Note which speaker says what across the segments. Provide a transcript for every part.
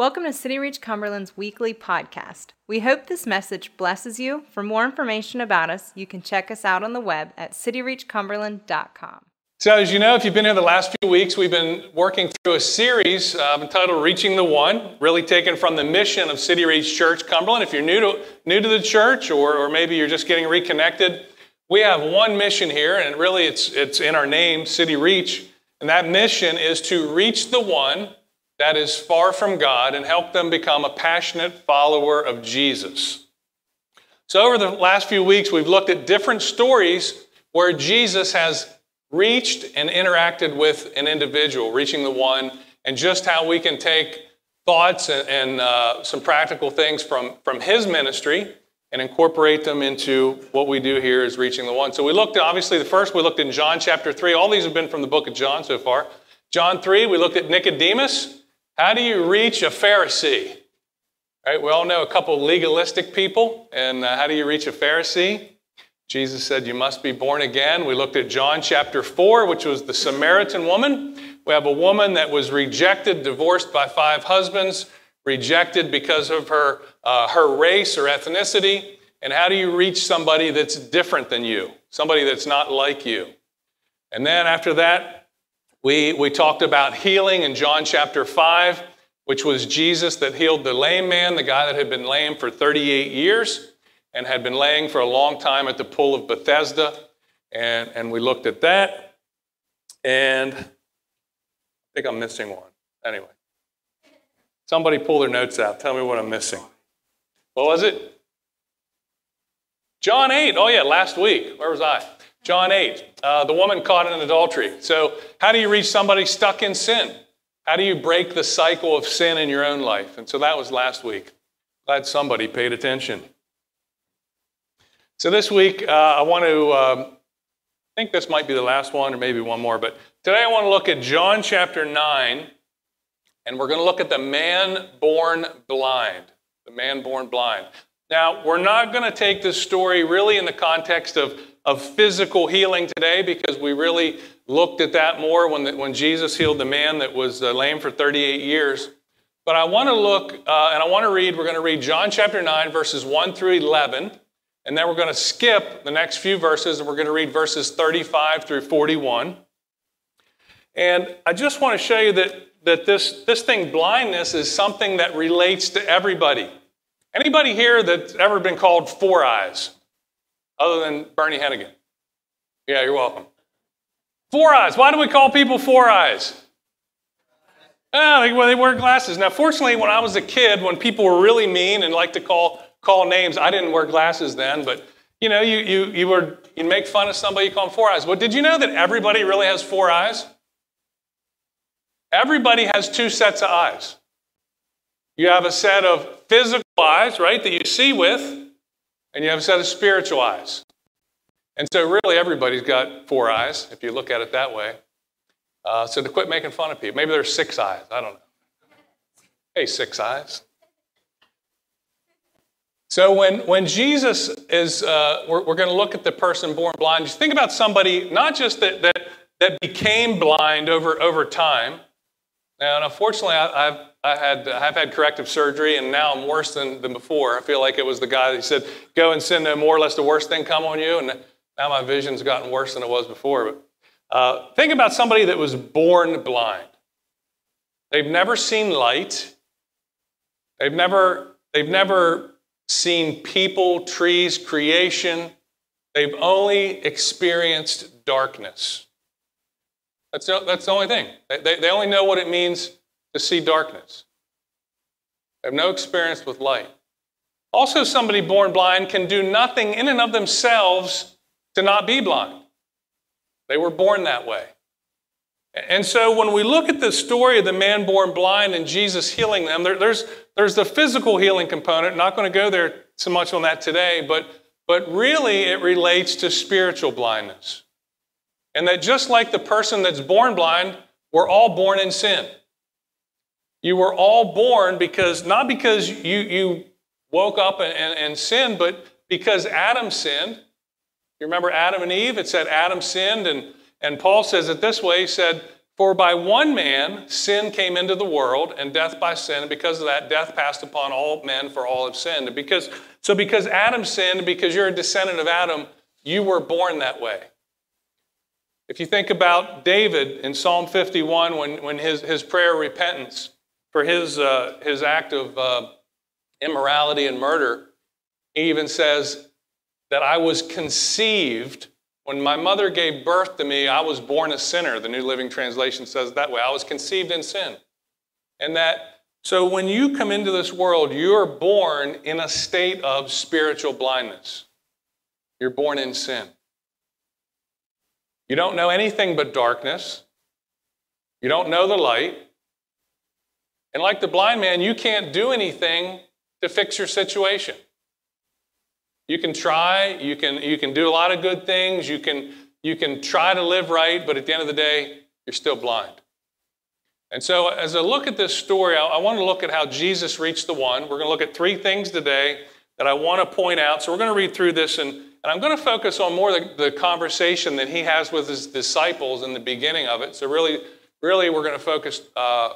Speaker 1: Welcome to City Reach Cumberland's weekly podcast. We hope this message blesses you. For more information about us, you can check us out on the web at cityreachcumberland.com.
Speaker 2: So, as you know, if you've been here the last few weeks, we've been working through a series uh, entitled Reaching the One, really taken from the mission of City Reach Church Cumberland. If you're new to, new to the church or, or maybe you're just getting reconnected, we have one mission here, and really it's, it's in our name, City Reach. And that mission is to reach the one that is far from God and help them become a passionate follower of Jesus. So, over the last few weeks, we've looked at different stories where Jesus has reached and interacted with an individual, reaching the one, and just how we can take thoughts and, and uh, some practical things from, from his ministry and incorporate them into what we do here is reaching the one. So we looked, obviously, the first we looked in John chapter 3. All these have been from the book of John so far. John 3, we looked at Nicodemus. How do you reach a Pharisee? Right? We all know a couple legalistic people, and uh, how do you reach a Pharisee? Jesus said you must be born again. We looked at John chapter 4, which was the Samaritan woman. We have a woman that was rejected, divorced by five husbands, rejected because of her, uh, her race or ethnicity. And how do you reach somebody that's different than you, somebody that's not like you? And then after that, we, we talked about healing in John chapter 5, which was Jesus that healed the lame man, the guy that had been lame for 38 years and had been laying for a long time at the pool of Bethesda. And, and we looked at that. And I think I'm missing one. Anyway, somebody pull their notes out. Tell me what I'm missing. What was it? John 8. Oh, yeah, last week. Where was I? John 8, uh, the woman caught in adultery. So, how do you reach somebody stuck in sin? How do you break the cycle of sin in your own life? And so that was last week. Glad somebody paid attention. So, this week, uh, I want to, um, I think this might be the last one or maybe one more, but today I want to look at John chapter 9, and we're going to look at the man born blind. The man born blind. Now, we're not going to take this story really in the context of of physical healing today because we really looked at that more when, the, when Jesus healed the man that was uh, lame for 38 years. But I want to look uh, and I want to read, we're going to read John chapter 9, verses 1 through 11. And then we're going to skip the next few verses and we're going to read verses 35 through 41. And I just want to show you that, that this, this thing, blindness, is something that relates to everybody. Anybody here that's ever been called four eyes? other than Bernie Hennigan? Yeah, you're welcome. Four eyes. Why do we call people four eyes? Oh, well, they wear glasses. Now, fortunately, when I was a kid, when people were really mean and like to call call names, I didn't wear glasses then, but you know, you you you were you make fun of somebody, you call them four eyes. Well, did you know that everybody really has four eyes? Everybody has two sets of eyes. You have a set of physical eyes, right, that you see with, and you have a set of spiritual eyes. And so, really, everybody's got four eyes, if you look at it that way. Uh, so, to quit making fun of people, maybe there's six eyes. I don't know. Hey, six eyes. So, when, when Jesus is, uh, we're, we're going to look at the person born blind, just think about somebody not just that, that, that became blind over, over time. Now, unfortunately, I, I've I had, I've had corrective surgery, and now I'm worse than, than before. I feel like it was the guy that said, Go and sin no more, lest the worst thing come on you. And now my vision's gotten worse than it was before. But uh, think about somebody that was born blind. They've never seen light, they've never, they've never seen people, trees, creation. They've only experienced darkness. That's the, that's the only thing. They, they only know what it means to see darkness. They have no experience with light. Also, somebody born blind can do nothing in and of themselves to not be blind. They were born that way. And so, when we look at the story of the man born blind and Jesus healing them, there, there's, there's the physical healing component. I'm Not going to go there so much on that today, but, but really it relates to spiritual blindness. And that just like the person that's born blind, we're all born in sin. You were all born because, not because you, you woke up and, and, and sinned, but because Adam sinned. You remember Adam and Eve? It said Adam sinned, and, and Paul says it this way He said, For by one man sin came into the world, and death by sin, and because of that, death passed upon all men, for all have sinned. Because, so because Adam sinned, because you're a descendant of Adam, you were born that way. If you think about David in Psalm 51, when, when his, his prayer repentance for his, uh, his act of uh, immorality and murder, he even says that I was conceived when my mother gave birth to me, I was born a sinner. The New Living Translation says that way. I was conceived in sin. And that, so when you come into this world, you're born in a state of spiritual blindness. You're born in sin. You don't know anything but darkness. You don't know the light. And like the blind man, you can't do anything to fix your situation. You can try, you can, you can do a lot of good things, you can, you can try to live right, but at the end of the day, you're still blind. And so, as I look at this story, I, I want to look at how Jesus reached the one. We're going to look at three things today that I want to point out. So, we're going to read through this, and, and I'm going to focus on more the, the conversation that he has with his disciples in the beginning of it. So, really, really, we're going to focus uh,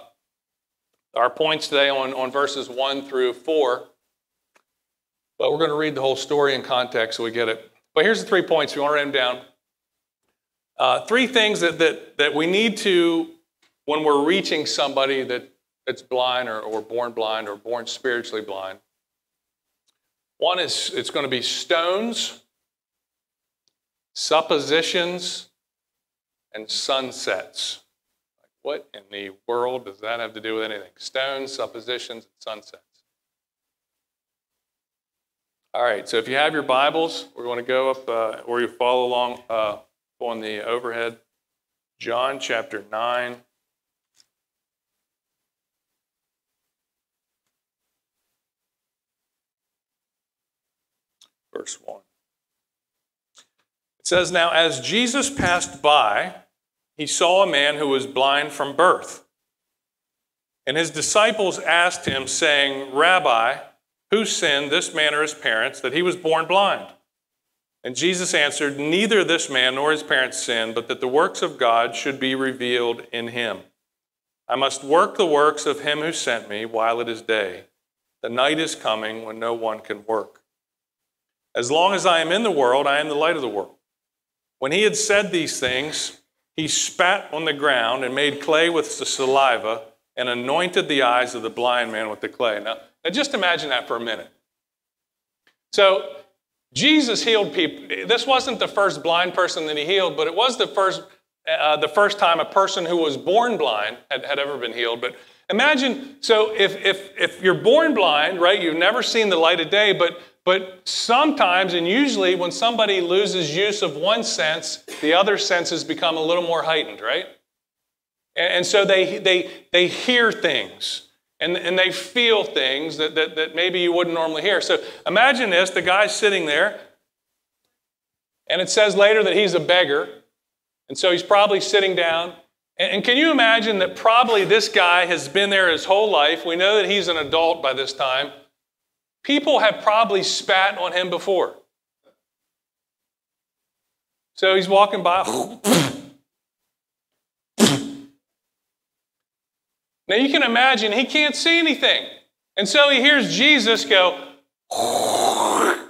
Speaker 2: our points today on, on verses 1 through 4. But we're going to read the whole story in context so we get it. But here's the three points. We want to write them down. Uh, three things that, that, that we need to, when we're reaching somebody that, that's blind or, or born blind or born spiritually blind. One is it's going to be stones, suppositions, and sunsets. What in the world does that have to do with anything? Stones, suppositions, and sunsets. All right, so if you have your Bibles, we want to go up, uh, or you follow along uh, on the overhead. John chapter 9. Verse 1. It says, Now as Jesus passed by, he saw a man who was blind from birth. And his disciples asked him, saying, Rabbi, who sinned, this man or his parents, that he was born blind? And Jesus answered, Neither this man nor his parents sinned, but that the works of God should be revealed in him. I must work the works of him who sent me while it is day. The night is coming when no one can work. As long as I am in the world, I am the light of the world. When he had said these things, he spat on the ground and made clay with the saliva and anointed the eyes of the blind man with the clay. Now, now, just imagine that for a minute. So, Jesus healed people. This wasn't the first blind person that he healed, but it was the first, uh, the first time a person who was born blind had, had ever been healed. But imagine, so if, if, if you're born blind, right, you've never seen the light of day, but, but sometimes and usually when somebody loses use of one sense, the other senses become a little more heightened, right? And, so they, they, they hear things and, and they feel things that, that, that maybe you wouldn't normally hear. So imagine this the guy's sitting there, and it says later that he's a beggar, and so he's probably sitting down. And, and can you imagine that probably this guy has been there his whole life? We know that he's an adult by this time. People have probably spat on him before. So he's walking by. Now you can imagine he can't see anything. And so he hears Jesus go,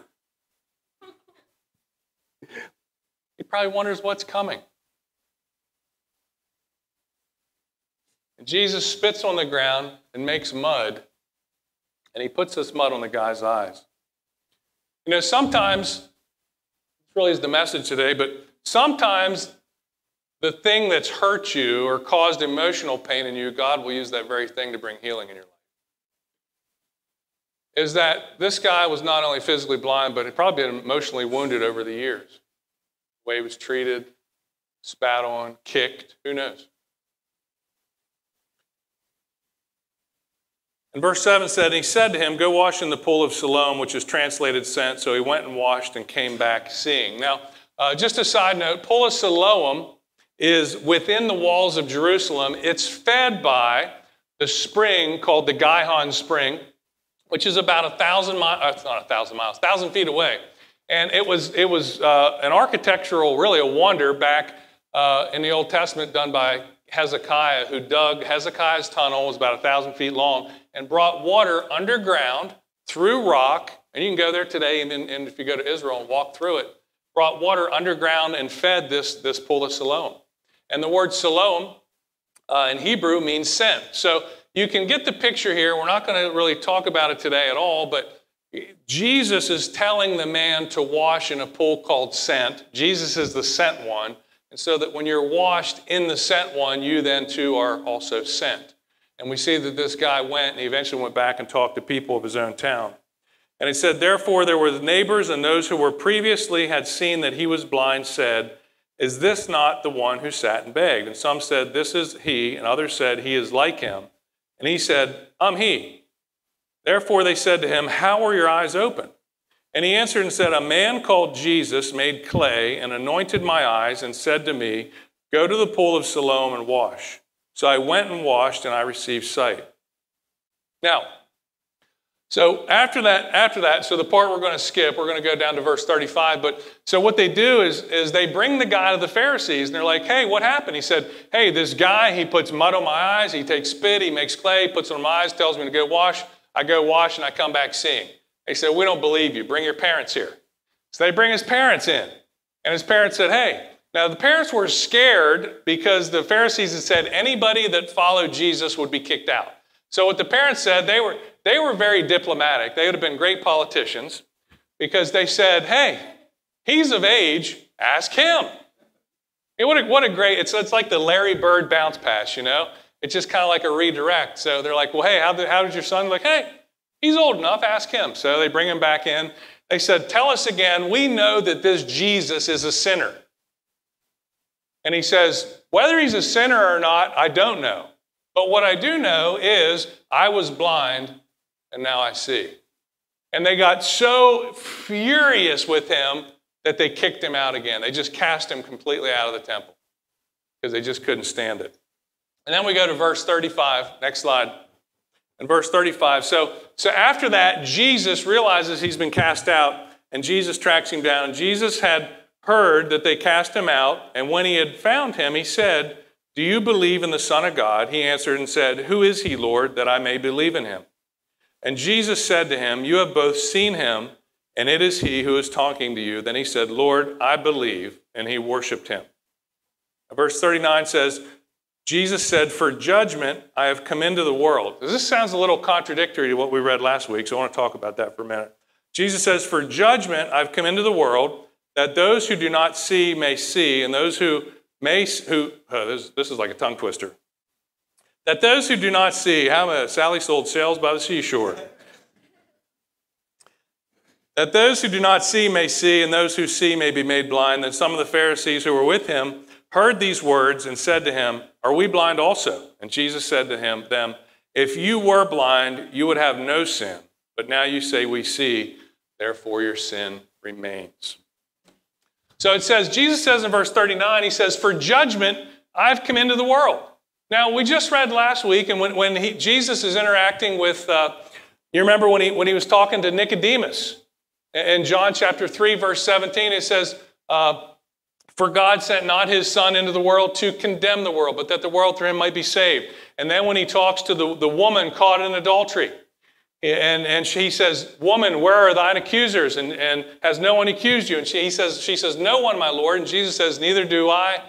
Speaker 2: he probably wonders what's coming. And Jesus spits on the ground and makes mud, and he puts this mud on the guy's eyes. You know, sometimes, this really is the message today, but sometimes the thing that's hurt you or caused emotional pain in you, God will use that very thing to bring healing in your life. Is that this guy was not only physically blind, but he probably been emotionally wounded over the years. The way he was treated, spat on, kicked, who knows? And verse 7 said, He said to him, Go wash in the pool of Siloam, which is translated sent. So he went and washed and came back seeing. Now, uh, just a side note, pool of Siloam is within the walls of Jerusalem. It's fed by the spring called the Gihon Spring, which is about a thousand miles, uh, not a thousand miles, thousand feet away. And it was, it was uh, an architectural, really a wonder back uh, in the Old Testament done by Hezekiah, who dug Hezekiah's tunnel, was about a thousand feet long, and brought water underground through rock. And you can go there today, and, and if you go to Israel and walk through it, brought water underground and fed this, this pool of Siloam. And the word Siloam uh, in Hebrew means sent. So you can get the picture here. We're not going to really talk about it today at all, but Jesus is telling the man to wash in a pool called sent. Jesus is the sent one. And so that when you're washed in the sent one, you then too are also sent. And we see that this guy went and he eventually went back and talked to people of his own town. And he said, Therefore, there were neighbors and those who were previously had seen that he was blind said, Is this not the one who sat and begged? And some said, This is he. And others said, He is like him. And he said, I'm he. Therefore, they said to him, How were your eyes open? And he answered and said, A man called Jesus made clay and anointed my eyes and said to me, Go to the pool of Siloam and wash. So I went and washed and I received sight. Now, so after that, after that, so the part we're going to skip, we're going to go down to verse 35. But so what they do is, is they bring the guy to the Pharisees and they're like, hey, what happened? He said, hey, this guy, he puts mud on my eyes, he takes spit, he makes clay, puts it on my eyes, tells me to go wash. I go wash and I come back seeing. They said, We don't believe you. Bring your parents here. So they bring his parents in. And his parents said, Hey, now the parents were scared because the Pharisees had said anybody that followed Jesus would be kicked out. So what the parents said, they were, they were very diplomatic. They would have been great politicians because they said, Hey, he's of age, ask him. Hey, what, a, what a great, it's, it's like the Larry Bird bounce pass, you know? It's just kind of like a redirect. So they're like, well, hey, how did, how did your son? Like, hey, he's old enough, ask him. So they bring him back in. They said, tell us again, we know that this Jesus is a sinner. And he says, whether he's a sinner or not, I don't know. But what I do know is I was blind and now I see. And they got so furious with him that they kicked him out again. They just cast him completely out of the temple because they just couldn't stand it. And then we go to verse 35. Next slide. In verse 35. So, so after that, Jesus realizes he's been cast out, and Jesus tracks him down. Jesus had heard that they cast him out, and when he had found him, he said, Do you believe in the Son of God? He answered and said, Who is he, Lord, that I may believe in him? And Jesus said to him, You have both seen him, and it is he who is talking to you. Then he said, Lord, I believe, and he worshiped him. Verse 39 says, Jesus said, For judgment I have come into the world. This sounds a little contradictory to what we read last week, so I want to talk about that for a minute. Jesus says, For judgment I've come into the world, that those who do not see may see, and those who may, who, oh, this, this is like a tongue twister. That those who do not see, how a Sally sold sails by the seashore. that those who do not see may see, and those who see may be made blind. Then some of the Pharisees who were with him heard these words and said to him, Are we blind also? And Jesus said to him, them, If you were blind, you would have no sin. But now you say, We see, therefore your sin remains. So it says, Jesus says in verse 39, He says, For judgment I've come into the world. Now, we just read last week, and when, when he, Jesus is interacting with, uh, you remember when he, when he was talking to Nicodemus in John chapter 3, verse 17, it says, uh, for God sent not his Son into the world to condemn the world, but that the world through him might be saved. And then when he talks to the, the woman caught in adultery, and, and she says, Woman, where are thine accusers? And, and has no one accused you? And she, he says, she says, No one, my Lord. And Jesus says, Neither do I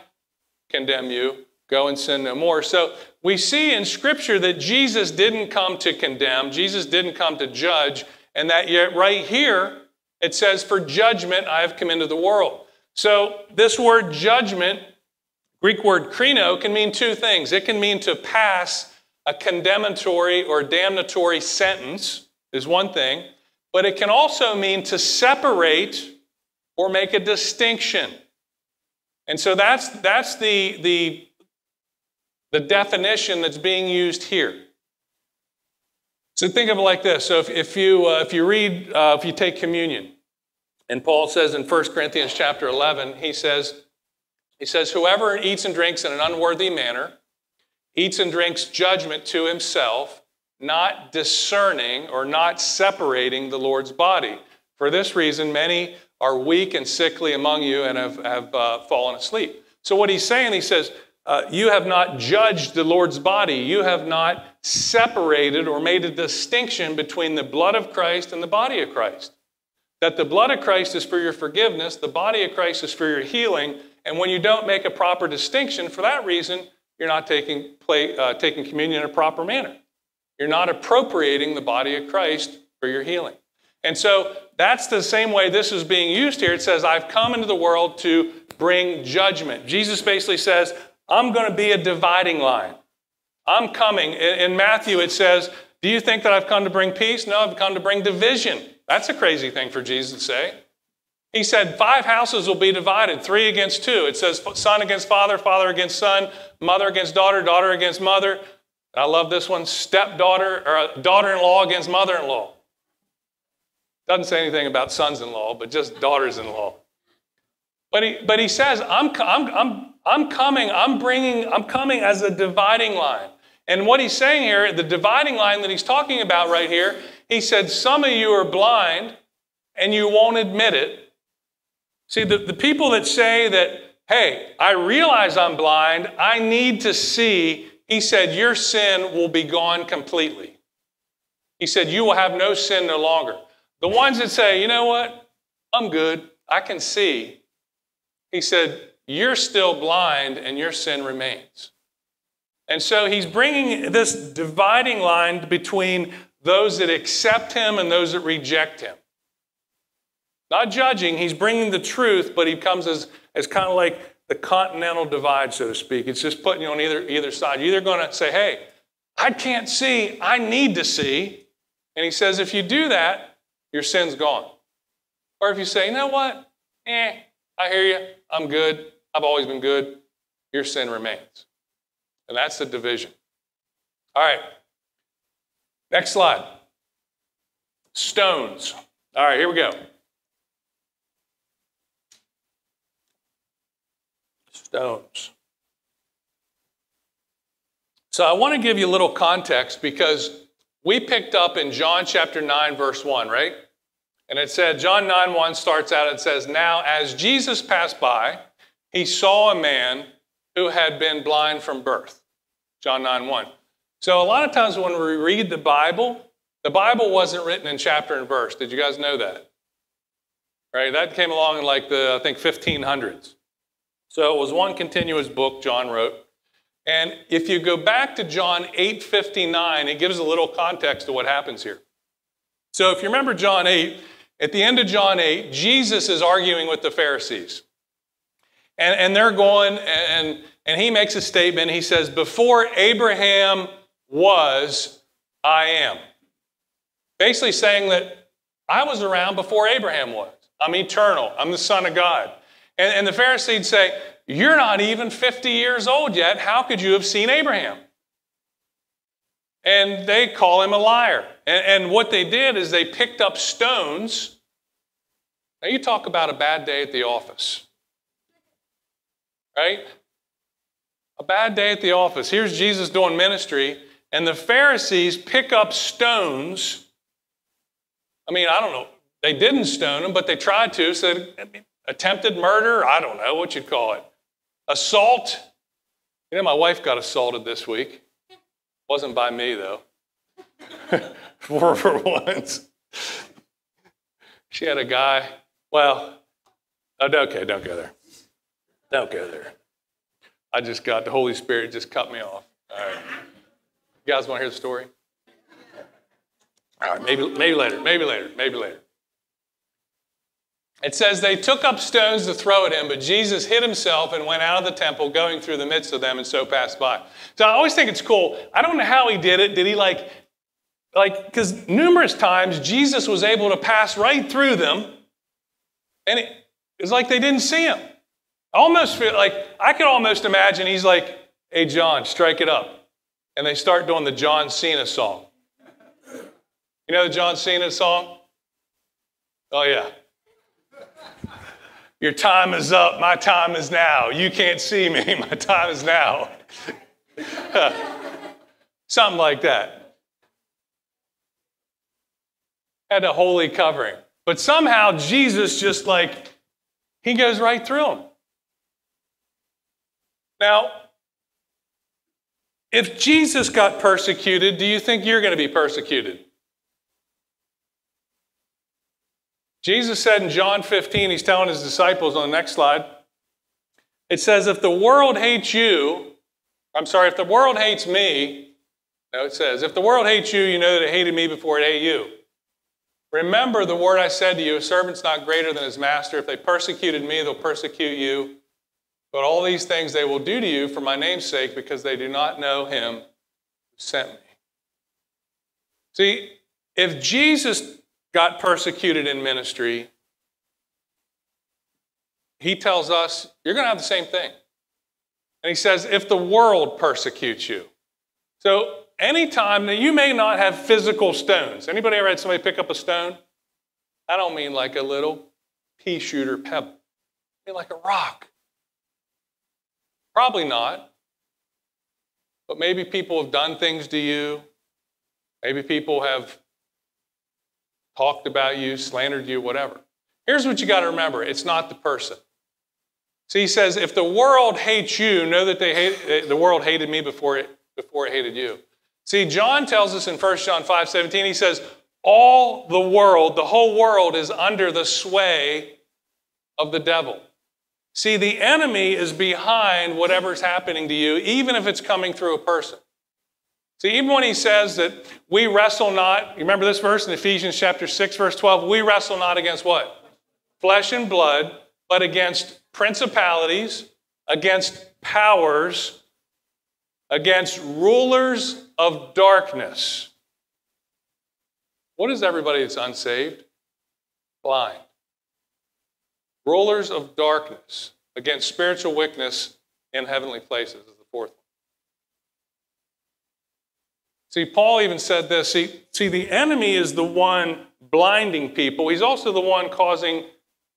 Speaker 2: condemn you. Go and sin no more. So we see in Scripture that Jesus didn't come to condemn, Jesus didn't come to judge, and that yet right here it says, For judgment I have come into the world. So, this word judgment, Greek word krino, can mean two things. It can mean to pass a condemnatory or damnatory sentence, is one thing, but it can also mean to separate or make a distinction. And so that's, that's the, the, the definition that's being used here. So think of it like this. So if, if, you, uh, if you read, uh, if you take communion, and Paul says in 1 Corinthians chapter 11, he says, he says, whoever eats and drinks in an unworthy manner eats and drinks judgment to himself, not discerning or not separating the Lord's body. For this reason, many are weak and sickly among you and have, have uh, fallen asleep. So, what he's saying, he says, uh, you have not judged the Lord's body. You have not separated or made a distinction between the blood of Christ and the body of Christ. That the blood of Christ is for your forgiveness, the body of Christ is for your healing. And when you don't make a proper distinction, for that reason, you're not taking, play, uh, taking communion in a proper manner. You're not appropriating the body of Christ for your healing. And so that's the same way this is being used here. It says, I've come into the world to bring judgment. Jesus basically says, I'm going to be a dividing line. I'm coming. In Matthew, it says, Do you think that I've come to bring peace? No, I've come to bring division. That's a crazy thing for Jesus to say. He said, Five houses will be divided, three against two. It says, Son against father, father against son, mother against daughter, daughter against mother. I love this one stepdaughter or uh, daughter in law against mother in law. Doesn't say anything about sons in law, but just daughters in law. But he, but he says, I'm, I'm, I'm, I'm coming, I'm bringing, I'm coming as a dividing line. And what he's saying here, the dividing line that he's talking about right here, he said, Some of you are blind and you won't admit it. See, the, the people that say that, hey, I realize I'm blind, I need to see, he said, your sin will be gone completely. He said, you will have no sin no longer. The ones that say, you know what, I'm good, I can see, he said, you're still blind and your sin remains. And so he's bringing this dividing line between those that accept him and those that reject him. Not judging, he's bringing the truth, but he comes as, as kind of like the continental divide, so to speak. It's just putting you on either, either side. You're either going to say, hey, I can't see, I need to see. And he says, if you do that, your sin's gone. Or if you say, you know what? Eh, I hear you, I'm good, I've always been good, your sin remains. And that's the division. All right. Next slide. Stones. All right, here we go. Stones. So I want to give you a little context because we picked up in John chapter 9, verse 1, right? And it said, John 9 1 starts out, it says, Now as Jesus passed by, he saw a man who had been blind from birth. John 9 1. So, a lot of times when we read the Bible, the Bible wasn't written in chapter and verse. Did you guys know that? Right? That came along in like the, I think, 1500s. So, it was one continuous book John wrote. And if you go back to John 8:59, it gives a little context to what happens here. So, if you remember John 8, at the end of John 8, Jesus is arguing with the Pharisees. And, and they're going, and, and he makes a statement. He says, Before Abraham was, I am. Basically saying that I was around before Abraham was. I'm eternal. I'm the Son of God. And, and the Pharisees say, You're not even 50 years old yet. How could you have seen Abraham? And they call him a liar. And, and what they did is they picked up stones. Now, you talk about a bad day at the office right? A bad day at the office. Here's Jesus doing ministry, and the Pharisees pick up stones. I mean, I don't know. They didn't stone him, but they tried to. So, attempted murder, I don't know what you'd call it. Assault. You know, my wife got assaulted this week. Wasn't by me, though. for, for once. She had a guy, well, okay, don't go there. Don't go there. I just got the Holy Spirit just cut me off. All right. You guys want to hear the story? All right, maybe, maybe later, maybe later, maybe later. It says they took up stones to throw at him, but Jesus hid himself and went out of the temple, going through the midst of them, and so passed by. So I always think it's cool. I don't know how he did it. Did he like, like, because numerous times Jesus was able to pass right through them, and it, it's like they didn't see him I almost feel like I could almost imagine he's like, hey, John, strike it up. And they start doing the John Cena song. You know the John Cena song? Oh, yeah. Your time is up. My time is now. You can't see me. My time is now. Something like that. Had a holy covering. But somehow Jesus just like, he goes right through them. Now, if Jesus got persecuted, do you think you're going to be persecuted? Jesus said in John 15, he's telling his disciples on the next slide, it says, If the world hates you, I'm sorry, if the world hates me, no, it says, If the world hates you, you know that it hated me before it hated you. Remember the word I said to you, a servant's not greater than his master. If they persecuted me, they'll persecute you. But all these things they will do to you for my name's sake because they do not know him who sent me. See, if Jesus got persecuted in ministry, he tells us you're going to have the same thing. And he says, if the world persecutes you. So anytime that you may not have physical stones. Anybody ever had somebody pick up a stone? I don't mean like a little pea shooter pebble. I mean like a rock. Probably not. But maybe people have done things to you. Maybe people have talked about you, slandered you, whatever. Here's what you got to remember it's not the person. See, he says, if the world hates you, know that they hate, eh, the world hated me before it, before it hated you. See, John tells us in 1 John 5 17, he says, all the world, the whole world is under the sway of the devil. See, the enemy is behind whatever's happening to you, even if it's coming through a person. See, even when he says that we wrestle not, you remember this verse in Ephesians chapter 6, verse 12, we wrestle not against what? Flesh and blood, but against principalities, against powers, against rulers of darkness. What is everybody that's unsaved? Blind. Rulers of darkness against spiritual wickedness in heavenly places is the fourth one. See, Paul even said this. See, see, the enemy is the one blinding people. He's also the one causing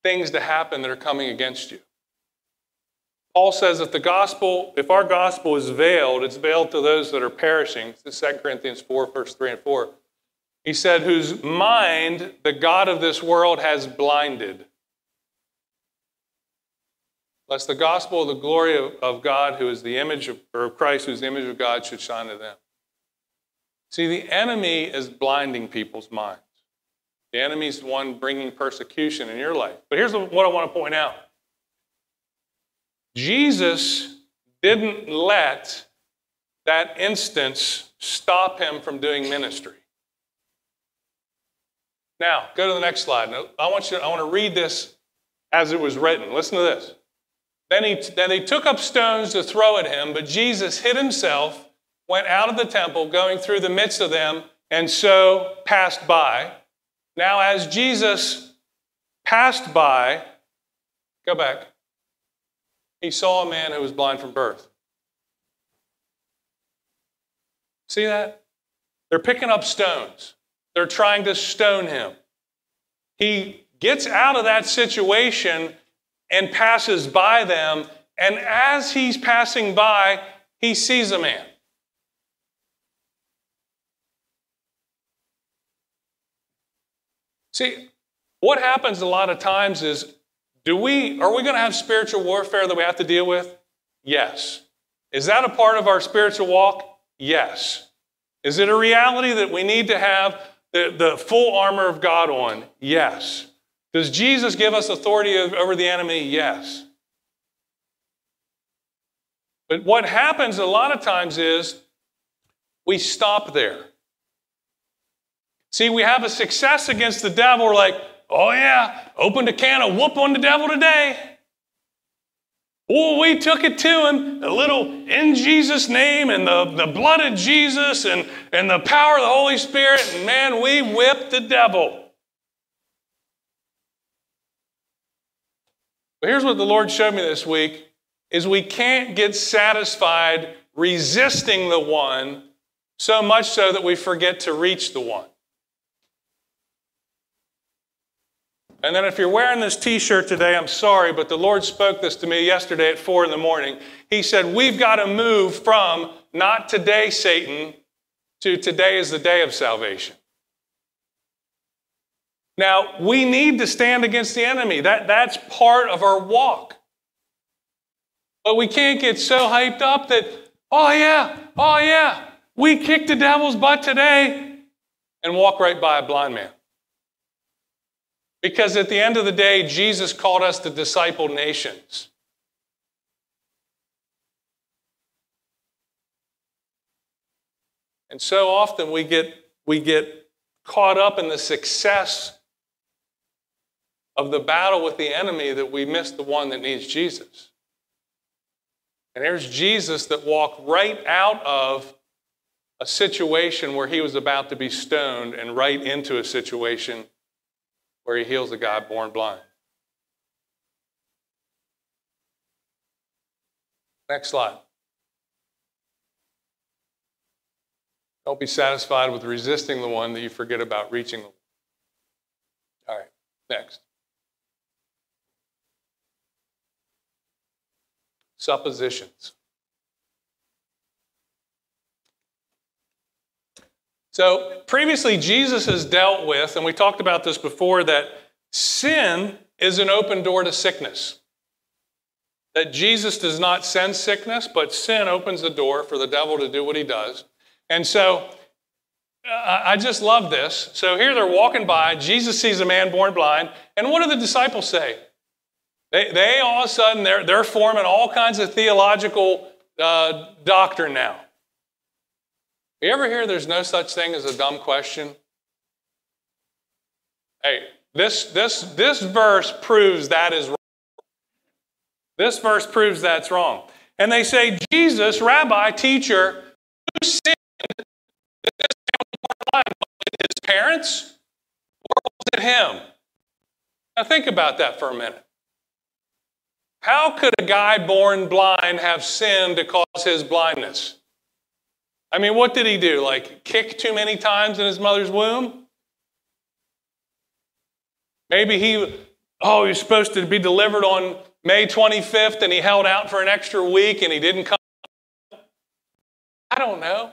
Speaker 2: things to happen that are coming against you. Paul says if the gospel, if our gospel is veiled, it's veiled to those that are perishing. This is 2 Corinthians 4, verse 3 and 4. He said, whose mind the God of this world has blinded. Lest the gospel of the glory of, of God, who is the image of, or of Christ, who is the image of God, should shine to them. See, the enemy is blinding people's minds. The enemy is the one bringing persecution in your life. But here's what I want to point out Jesus didn't let that instance stop him from doing ministry. Now, go to the next slide. I want you I want to read this as it was written. Listen to this. Then, he, then they took up stones to throw at him, but Jesus hid himself, went out of the temple, going through the midst of them, and so passed by. Now, as Jesus passed by, go back he saw a man who was blind from birth. See that? They're picking up stones. They're trying to stone him. He gets out of that situation and passes by them. And as he's passing by, he sees a man. See, what happens a lot of times is do we, are we going to have spiritual warfare that we have to deal with? Yes. Is that a part of our spiritual walk? Yes. Is it a reality that we need to have the, the full armor of God on? Yes. Does Jesus give us authority over the enemy? Yes. But what happens a lot of times is we stop there. See, we have a success against the devil. We're like, Oh, yeah, opened a can of whoop on the devil today. Oh, we took it to him, a little in Jesus' name and the, the blood of Jesus and, and the power of the Holy Spirit, and man, we whipped the devil. But here's what the Lord showed me this week is we can't get satisfied resisting the one so much so that we forget to reach the one. And then if you're wearing this t shirt today, I'm sorry, but the Lord spoke this to me yesterday at four in the morning. He said, We've got to move from not today, Satan, to today is the day of salvation. Now, we need to stand against the enemy. That, that's part of our walk. But we can't get so hyped up that Oh, yeah, oh, yeah, we kicked the devil's butt today, and walk right by a blind man. Because at the end of the day, Jesus called us to disciple nations. And so often we get, we get caught up in the success of the battle with the enemy that we miss the one that needs Jesus. And there's Jesus that walked right out of a situation where he was about to be stoned and right into a situation where he heals a guy born blind. Next slide. Don't be satisfied with resisting the one that you forget about reaching the one. All right, next. Suppositions. So, previously, Jesus has dealt with, and we talked about this before, that sin is an open door to sickness. That Jesus does not send sickness, but sin opens the door for the devil to do what he does. And so I just love this. So here they're walking by. Jesus sees a man born blind. And what do the disciples say? They, they all of a sudden, they're, they're forming all kinds of theological uh, doctrine now. You ever hear there's no such thing as a dumb question? Hey, this, this, this verse proves that is wrong. This verse proves that's wrong. And they say, Jesus, rabbi, teacher, who sinned his parents or was it him? Now think about that for a minute. How could a guy born blind have sinned to cause his blindness? I mean, what did he do? Like kick too many times in his mother's womb? Maybe he, oh, he was supposed to be delivered on May 25th and he held out for an extra week and he didn't come. I don't know.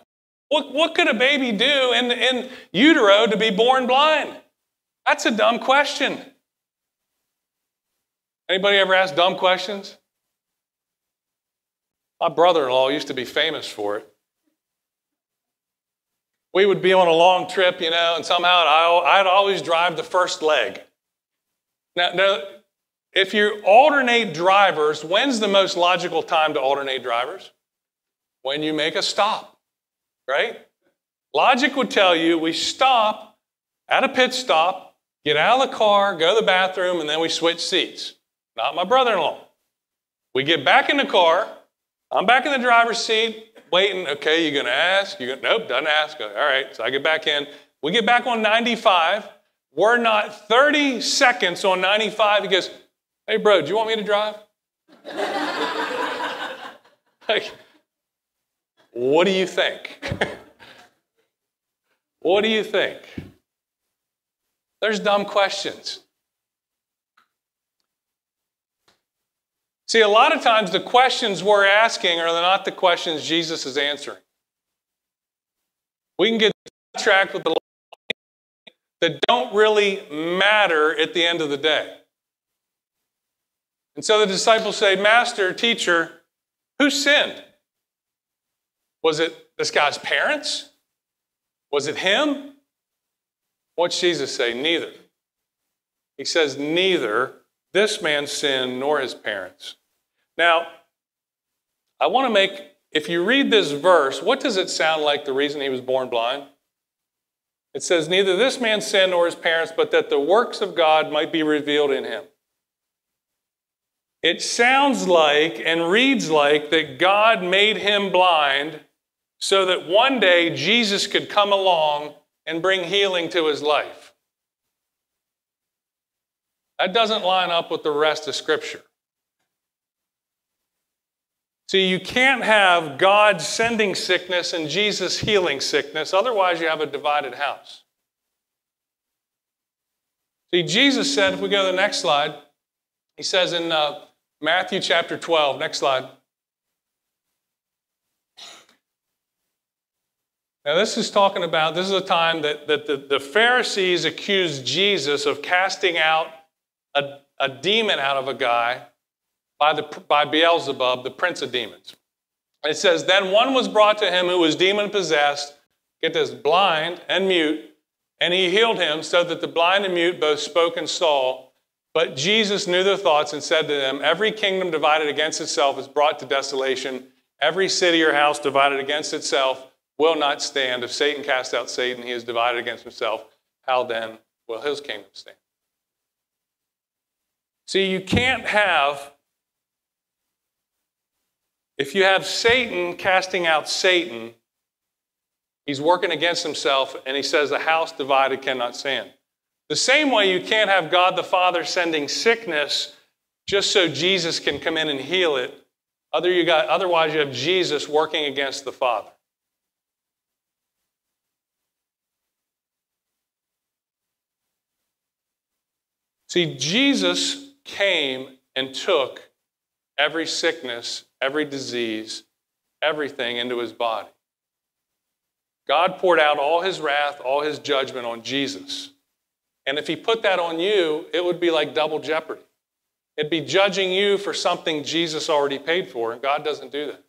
Speaker 2: What, what could a baby do in, in utero to be born blind? That's a dumb question. Anybody ever ask dumb questions? My brother-in-law used to be famous for it. We would be on a long trip, you know, and somehow I'd always drive the first leg. Now, now, if you alternate drivers, when's the most logical time to alternate drivers? When you make a stop right? Logic would tell you we stop at a pit stop, get out of the car, go to the bathroom, and then we switch seats. Not my brother in law. We get back in the car. I'm back in the driver's seat, waiting. Okay, you're going to ask? You're gonna, nope, doesn't ask. All right, so I get back in. We get back on 95. We're not 30 seconds on 95. He goes, Hey, bro, do you want me to drive? like, what do you think? what do you think? There's dumb questions. See, a lot of times the questions we're asking are not the questions Jesus is answering. We can get tracked with the that don't really matter at the end of the day. And so the disciples say, Master, teacher, who sinned? Was it this guy's parents? Was it him? What's Jesus say? Neither. He says, Neither this man sinned nor his parents. Now, I want to make, if you read this verse, what does it sound like the reason he was born blind? It says, Neither this man sinned nor his parents, but that the works of God might be revealed in him. It sounds like and reads like that God made him blind so that one day Jesus could come along and bring healing to his life. That doesn't line up with the rest of Scripture. See, you can't have God sending sickness and Jesus healing sickness, otherwise, you have a divided house. See, Jesus said, if we go to the next slide, he says in uh, Matthew chapter 12, next slide. Now, this is talking about, this is a time that, that the, the Pharisees accused Jesus of casting out a, a demon out of a guy by, the, by Beelzebub, the prince of demons. It says, Then one was brought to him who was demon possessed, get this, blind and mute, and he healed him so that the blind and mute both spoke and saw. But Jesus knew their thoughts and said to them, Every kingdom divided against itself is brought to desolation. Every city or house divided against itself will not stand. If Satan cast out Satan, he is divided against himself. How then will his kingdom stand? See, you can't have, if you have Satan casting out Satan, he's working against himself, and he says, The house divided cannot stand. The same way you can't have God the Father sending sickness just so Jesus can come in and heal it. Other you got, otherwise, you have Jesus working against the Father. See, Jesus came and took every sickness, every disease, everything into his body. God poured out all his wrath, all his judgment on Jesus. And if he put that on you, it would be like double jeopardy. It'd be judging you for something Jesus already paid for, and God doesn't do that.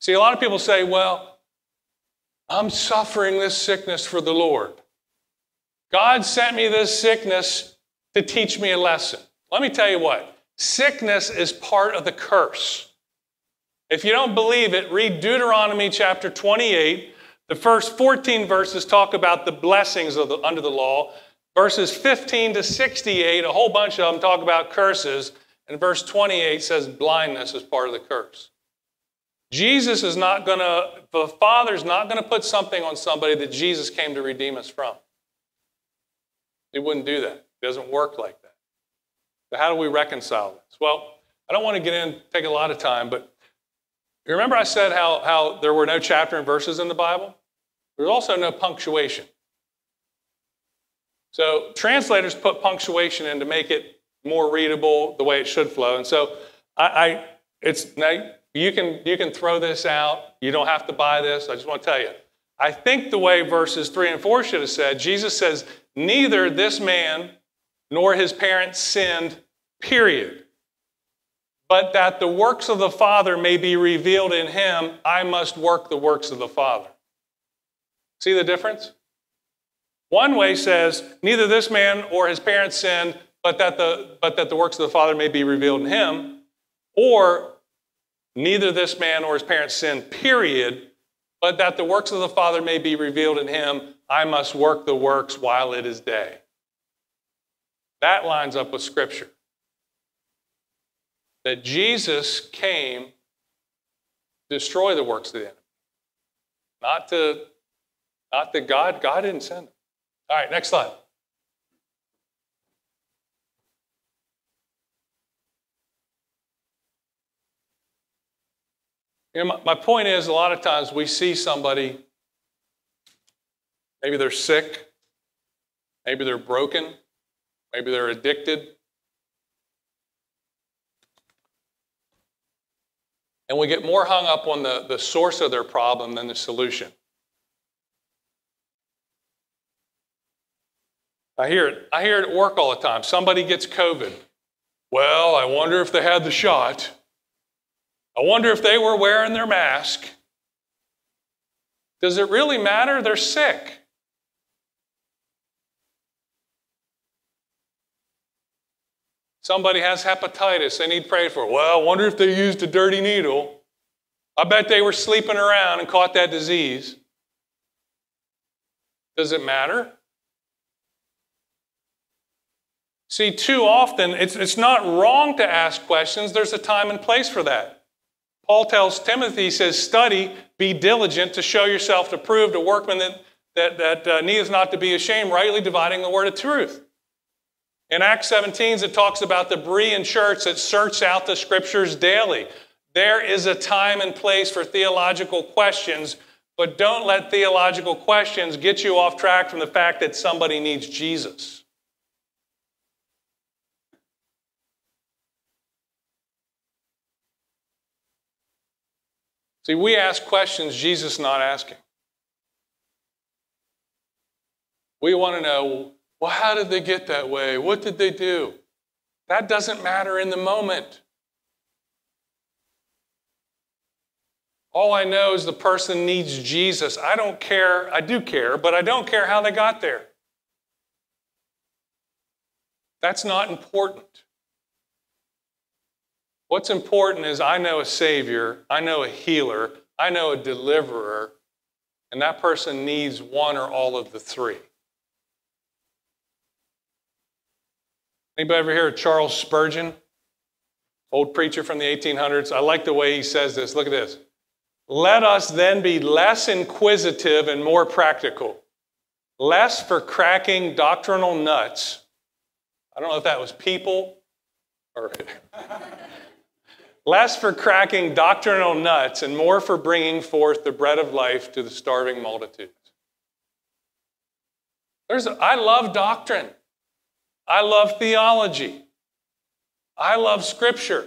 Speaker 2: See, a lot of people say, well, I'm suffering this sickness for the Lord. God sent me this sickness to teach me a lesson. Let me tell you what sickness is part of the curse. If you don't believe it, read Deuteronomy chapter 28. The first 14 verses talk about the blessings the, under the law. Verses 15 to 68, a whole bunch of them talk about curses. And verse 28 says blindness is part of the curse. Jesus is not going to, the Father's not going to put something on somebody that Jesus came to redeem us from. He wouldn't do that. It doesn't work like. So, how do we reconcile this? Well, I don't want to get in, take a lot of time, but you remember I said how, how there were no chapter and verses in the Bible? There's also no punctuation. So translators put punctuation in to make it more readable the way it should flow. And so I, I it's now you can you can throw this out. You don't have to buy this. I just want to tell you. I think the way verses three and four should have said, Jesus says, neither this man nor his parents sinned, period. But that the works of the Father may be revealed in him, I must work the works of the Father. See the difference? One way says, neither this man or his parents sinned, but that the, but that the works of the Father may be revealed in him. Or neither this man or his parents sinned, period, but that the works of the Father may be revealed in him. I must work the works while it is day. That lines up with Scripture. That Jesus came to destroy the works of the enemy. Not to, not that God, God didn't send him. All right, next slide. You know, my, my point is a lot of times we see somebody, maybe they're sick, maybe they're broken, maybe they're addicted. And we get more hung up on the, the source of their problem than the solution. I hear it. I hear it at work all the time. Somebody gets COVID. Well, I wonder if they had the shot. I wonder if they were wearing their mask. Does it really matter? They're sick. Somebody has hepatitis, they need prayed for. Well, I wonder if they used a dirty needle. I bet they were sleeping around and caught that disease. Does it matter? See, too often, it's, it's not wrong to ask questions. There's a time and place for that. Paul tells Timothy, he says, study, be diligent to show yourself approved, a workman that, that, that uh, needs not to be ashamed, rightly dividing the word of truth. In Acts 17, it talks about the Berean church that searched out the scriptures daily. There is a time and place for theological questions, but don't let theological questions get you off track from the fact that somebody needs Jesus. See, we ask questions Jesus not asking. We want to know, well, how did they get that way? What did they do? That doesn't matter in the moment. All I know is the person needs Jesus. I don't care. I do care, but I don't care how they got there. That's not important. What's important is I know a Savior, I know a healer, I know a deliverer, and that person needs one or all of the three. Anybody ever hear of Charles Spurgeon? Old preacher from the 1800s. I like the way he says this. Look at this. Let us then be less inquisitive and more practical, less for cracking doctrinal nuts. I don't know if that was people or less for cracking doctrinal nuts and more for bringing forth the bread of life to the starving multitudes. There's, I love doctrine. I love theology. I love scripture.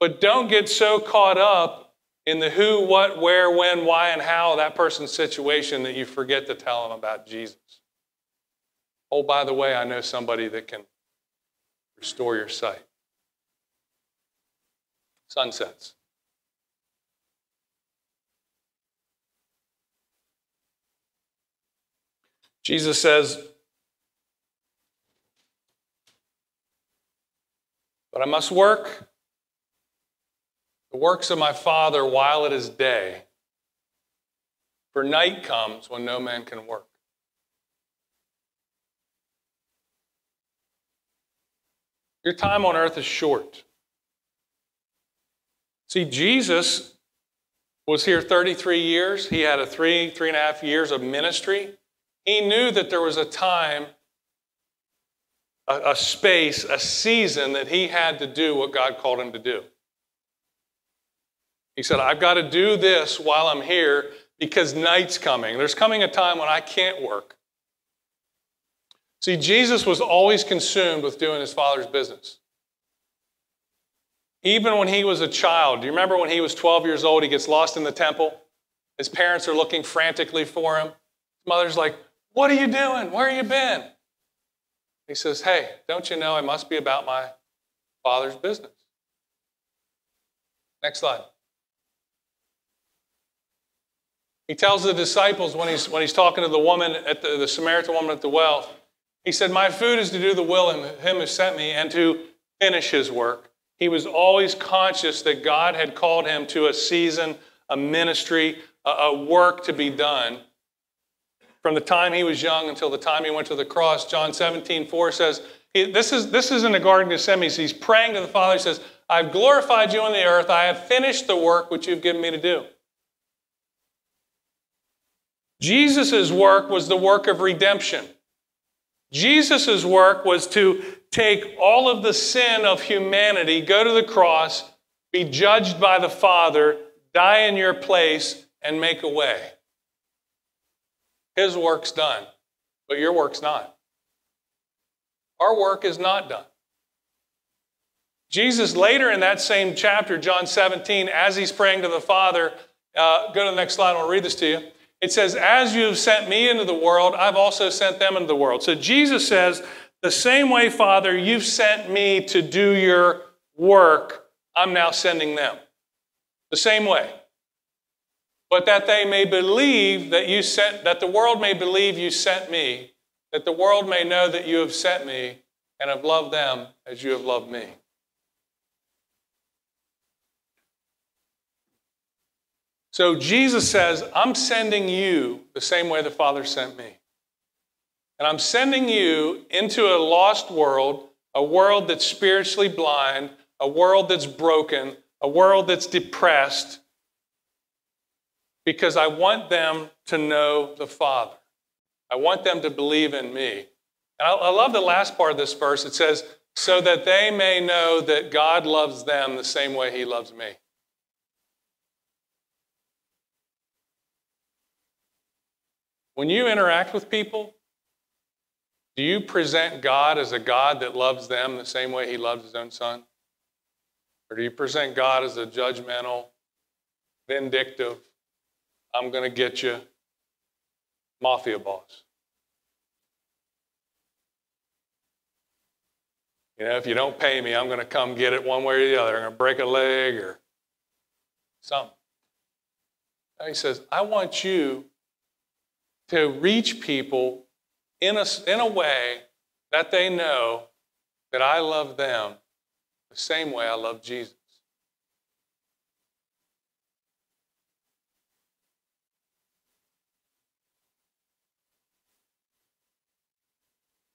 Speaker 2: But don't get so caught up in the who, what, where, when, why, and how that person's situation that you forget to tell them about Jesus. Oh, by the way, I know somebody that can restore your sight. Sunsets. Jesus says, But I must work the works of my Father while it is day, for night comes when no man can work. Your time on earth is short. See, Jesus was here 33 years. He had a three, three and a half years of ministry. He knew that there was a time a, a space, a season that he had to do what God called him to do. He said, I've got to do this while I'm here because night's coming. There's coming a time when I can't work. See, Jesus was always consumed with doing his father's business. Even when he was a child, do you remember when he was 12 years old, he gets lost in the temple? His parents are looking frantically for him. His mother's like, What are you doing? Where have you been? He says, Hey, don't you know I must be about my father's business? Next slide. He tells the disciples when he's, when he's talking to the woman at the, the Samaritan woman at the well, he said, My food is to do the will of him who sent me and to finish his work. He was always conscious that God had called him to a season, a ministry, a, a work to be done from the time he was young until the time he went to the cross. John 17, 4 says, this is, this is in the Garden of Gethsemane. He's praying to the Father. He says, I've glorified you on the earth. I have finished the work which you've given me to do. Jesus' work was the work of redemption. Jesus' work was to take all of the sin of humanity, go to the cross, be judged by the Father, die in your place, and make a way. His work's done, but your work's not. Our work is not done. Jesus, later in that same chapter, John 17, as he's praying to the Father, uh, go to the next slide, I'll read this to you. It says, As you have sent me into the world, I've also sent them into the world. So Jesus says, The same way, Father, you've sent me to do your work, I'm now sending them. The same way but that they may believe that you sent, that the world may believe you sent me, that the world may know that you have sent me and have loved them as you have loved me. So Jesus says, I'm sending you the same way the Father sent me. And I'm sending you into a lost world, a world that's spiritually blind, a world that's broken, a world that's depressed, because I want them to know the Father. I want them to believe in me. And I, I love the last part of this verse. It says, so that they may know that God loves them the same way he loves me. When you interact with people, do you present God as a God that loves them the same way he loves his own son? Or do you present God as a judgmental, vindictive, I'm going to get you mafia boss. You know, if you don't pay me, I'm going to come get it one way or the other. I'm going to break a leg or something. Now he says, I want you to reach people in a, in a way that they know that I love them the same way I love Jesus.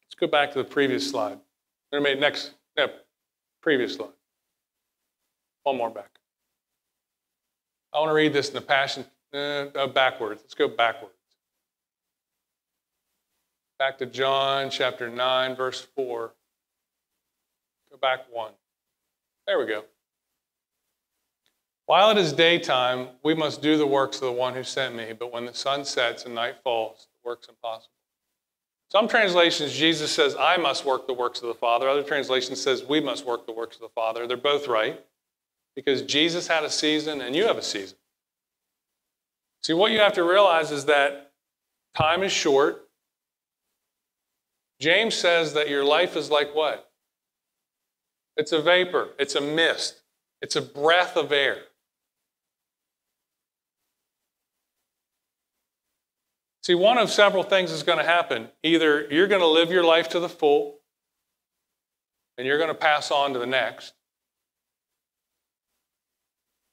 Speaker 2: Let's go back to the previous slide. Next, no, previous slide. One more back. I want to read this in the Passion, uh, backwards. Let's go backwards. Back to John chapter 9, verse 4. Go back one. There we go. While it is daytime, we must do the works of the one who sent me, but when the sun sets and night falls, the work's impossible. Some translations, Jesus says, I must work the works of the Father. Other translations says, we must work the works of the Father. They're both right because Jesus had a season and you have a season. See, what you have to realize is that time is short. James says that your life is like what? It's a vapor, it's a mist, it's a breath of air. See, one of several things is going to happen. Either you're going to live your life to the full, and you're going to pass on to the next,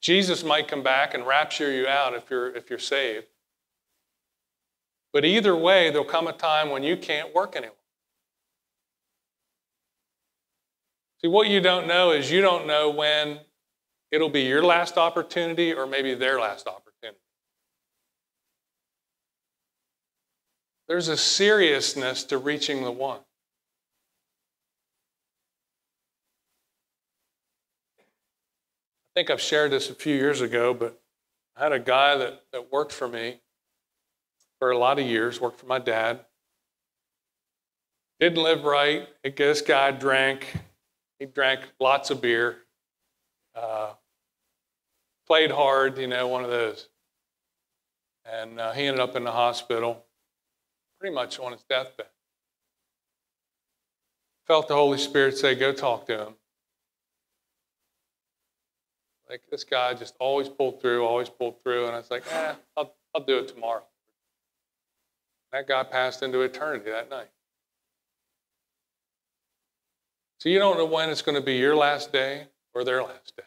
Speaker 2: Jesus might come back and rapture you out if you're, if you're saved. But either way, there'll come a time when you can't work anymore. See, what you don't know is you don't know when it'll be your last opportunity or maybe their last opportunity. There's a seriousness to reaching the one. I think I've shared this a few years ago, but I had a guy that, that worked for me for a lot of years, worked for my dad. Didn't live right. I This guy drank. He drank lots of beer. Uh, played hard, you know, one of those. And uh, he ended up in the hospital pretty much on his deathbed. Felt the Holy Spirit say, Go talk to him. Like this guy just always pulled through, always pulled through. And I was like, eh, I'll, I'll do it tomorrow. That guy passed into eternity that night. So you don't know when it's going to be your last day or their last day.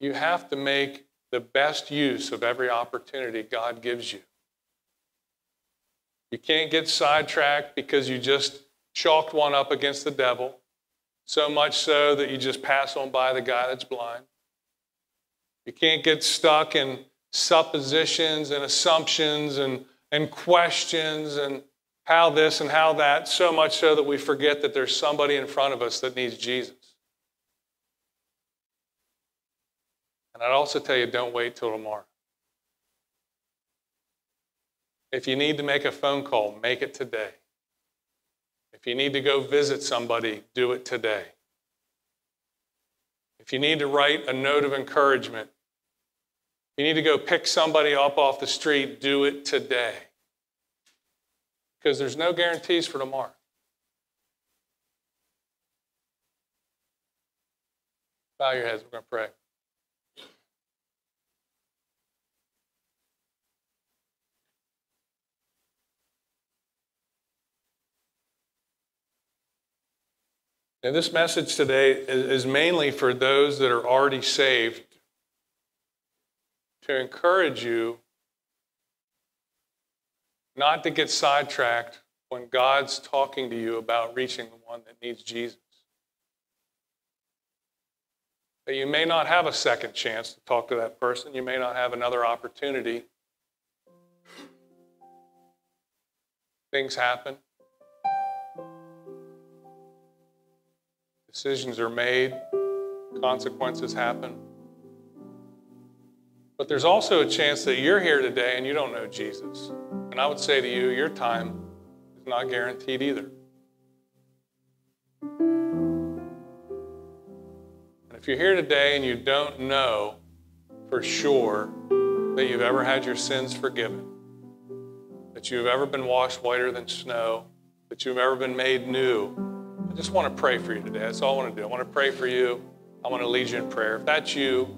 Speaker 2: You have to make the best use of every opportunity God gives you. You can't get sidetracked because you just chalked one up against the devil so much so that you just pass on by the guy that's blind. You can't get stuck in suppositions and assumptions and, and questions and how this and how that, so much so that we forget that there's somebody in front of us that needs Jesus. And I'd also tell you don't wait till tomorrow. If you need to make a phone call, make it today. If you need to go visit somebody, do it today. If you need to write a note of encouragement, you need to go pick somebody up off the street, do it today. Because there's no guarantees for tomorrow. Bow your heads, we're going to pray. And this message today is mainly for those that are already saved to encourage you not to get sidetracked when God's talking to you about reaching the one that needs Jesus. That you may not have a second chance to talk to that person, you may not have another opportunity. Things happen. Decisions are made, consequences happen. But there's also a chance that you're here today and you don't know Jesus. And I would say to you, your time is not guaranteed either. And if you're here today and you don't know for sure that you've ever had your sins forgiven, that you've ever been washed whiter than snow, that you've ever been made new, I just want to pray for you today. That's all I want to do. I want to pray for you. I want to lead you in prayer. If that's you,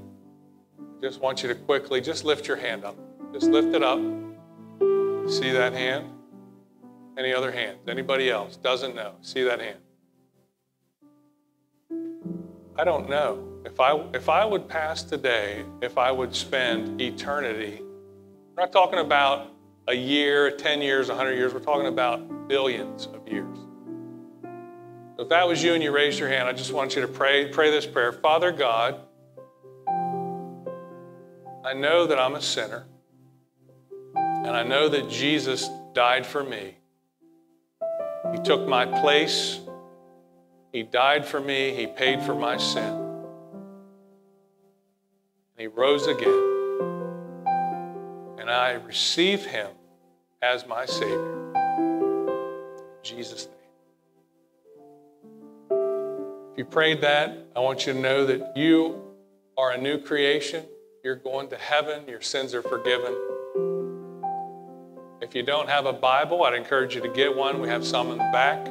Speaker 2: just want you to quickly just lift your hand up. Just lift it up. See that hand? Any other hands? Anybody else? Doesn't know. See that hand? I don't know. If I, if I would pass today, if I would spend eternity, we're not talking about a year, 10 years, 100 years, we're talking about billions of years. If that was you and you raised your hand, I just want you to pray, pray this prayer. Father God, I know that I'm a sinner, and I know that Jesus died for me. He took my place, He died for me, He paid for my sin. And He rose again. And I receive Him as my Savior. In Jesus' name. If you prayed that, I want you to know that you are a new creation. You're going to heaven. Your sins are forgiven. If you don't have a Bible, I'd encourage you to get one. We have some in the back.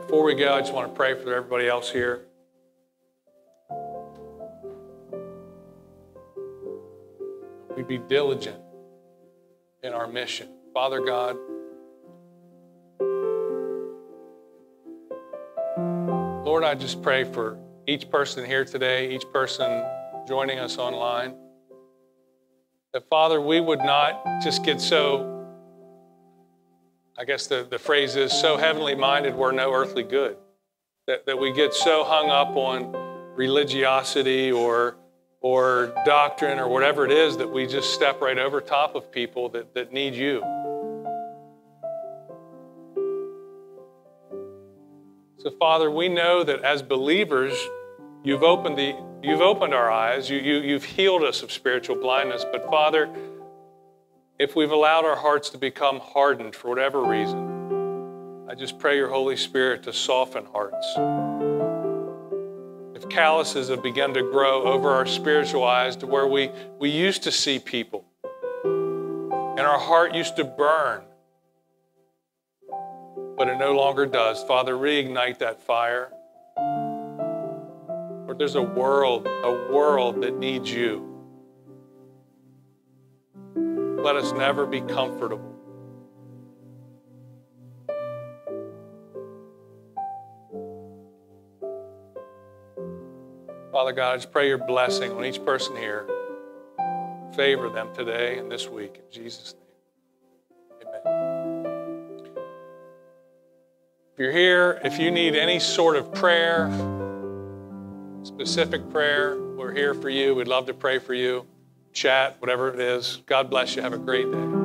Speaker 2: Before we go, I just want to pray for everybody else here. We be diligent in our mission. Father God, Lord, I just pray for each person here today, each person joining us online, that Father, we would not just get so, I guess the, the phrase is, so heavenly minded we're no earthly good. That, that we get so hung up on religiosity or, or doctrine or whatever it is that we just step right over top of people that, that need you. So, Father, we know that as believers, you've opened, the, you've opened our eyes, you, you, you've healed us of spiritual blindness. But, Father, if we've allowed our hearts to become hardened for whatever reason, I just pray your Holy Spirit to soften hearts. If calluses have begun to grow over our spiritual eyes to where we, we used to see people and our heart used to burn but it no longer does. Father, reignite that fire. Lord, there's a world, a world that needs you. Let us never be comfortable. Father God, I just pray your blessing on each person here. Favor them today and this week. In Jesus' name. You're here, if you need any sort of prayer, specific prayer, we're here for you. We'd love to pray for you. Chat, whatever it is. God bless you. Have a great day.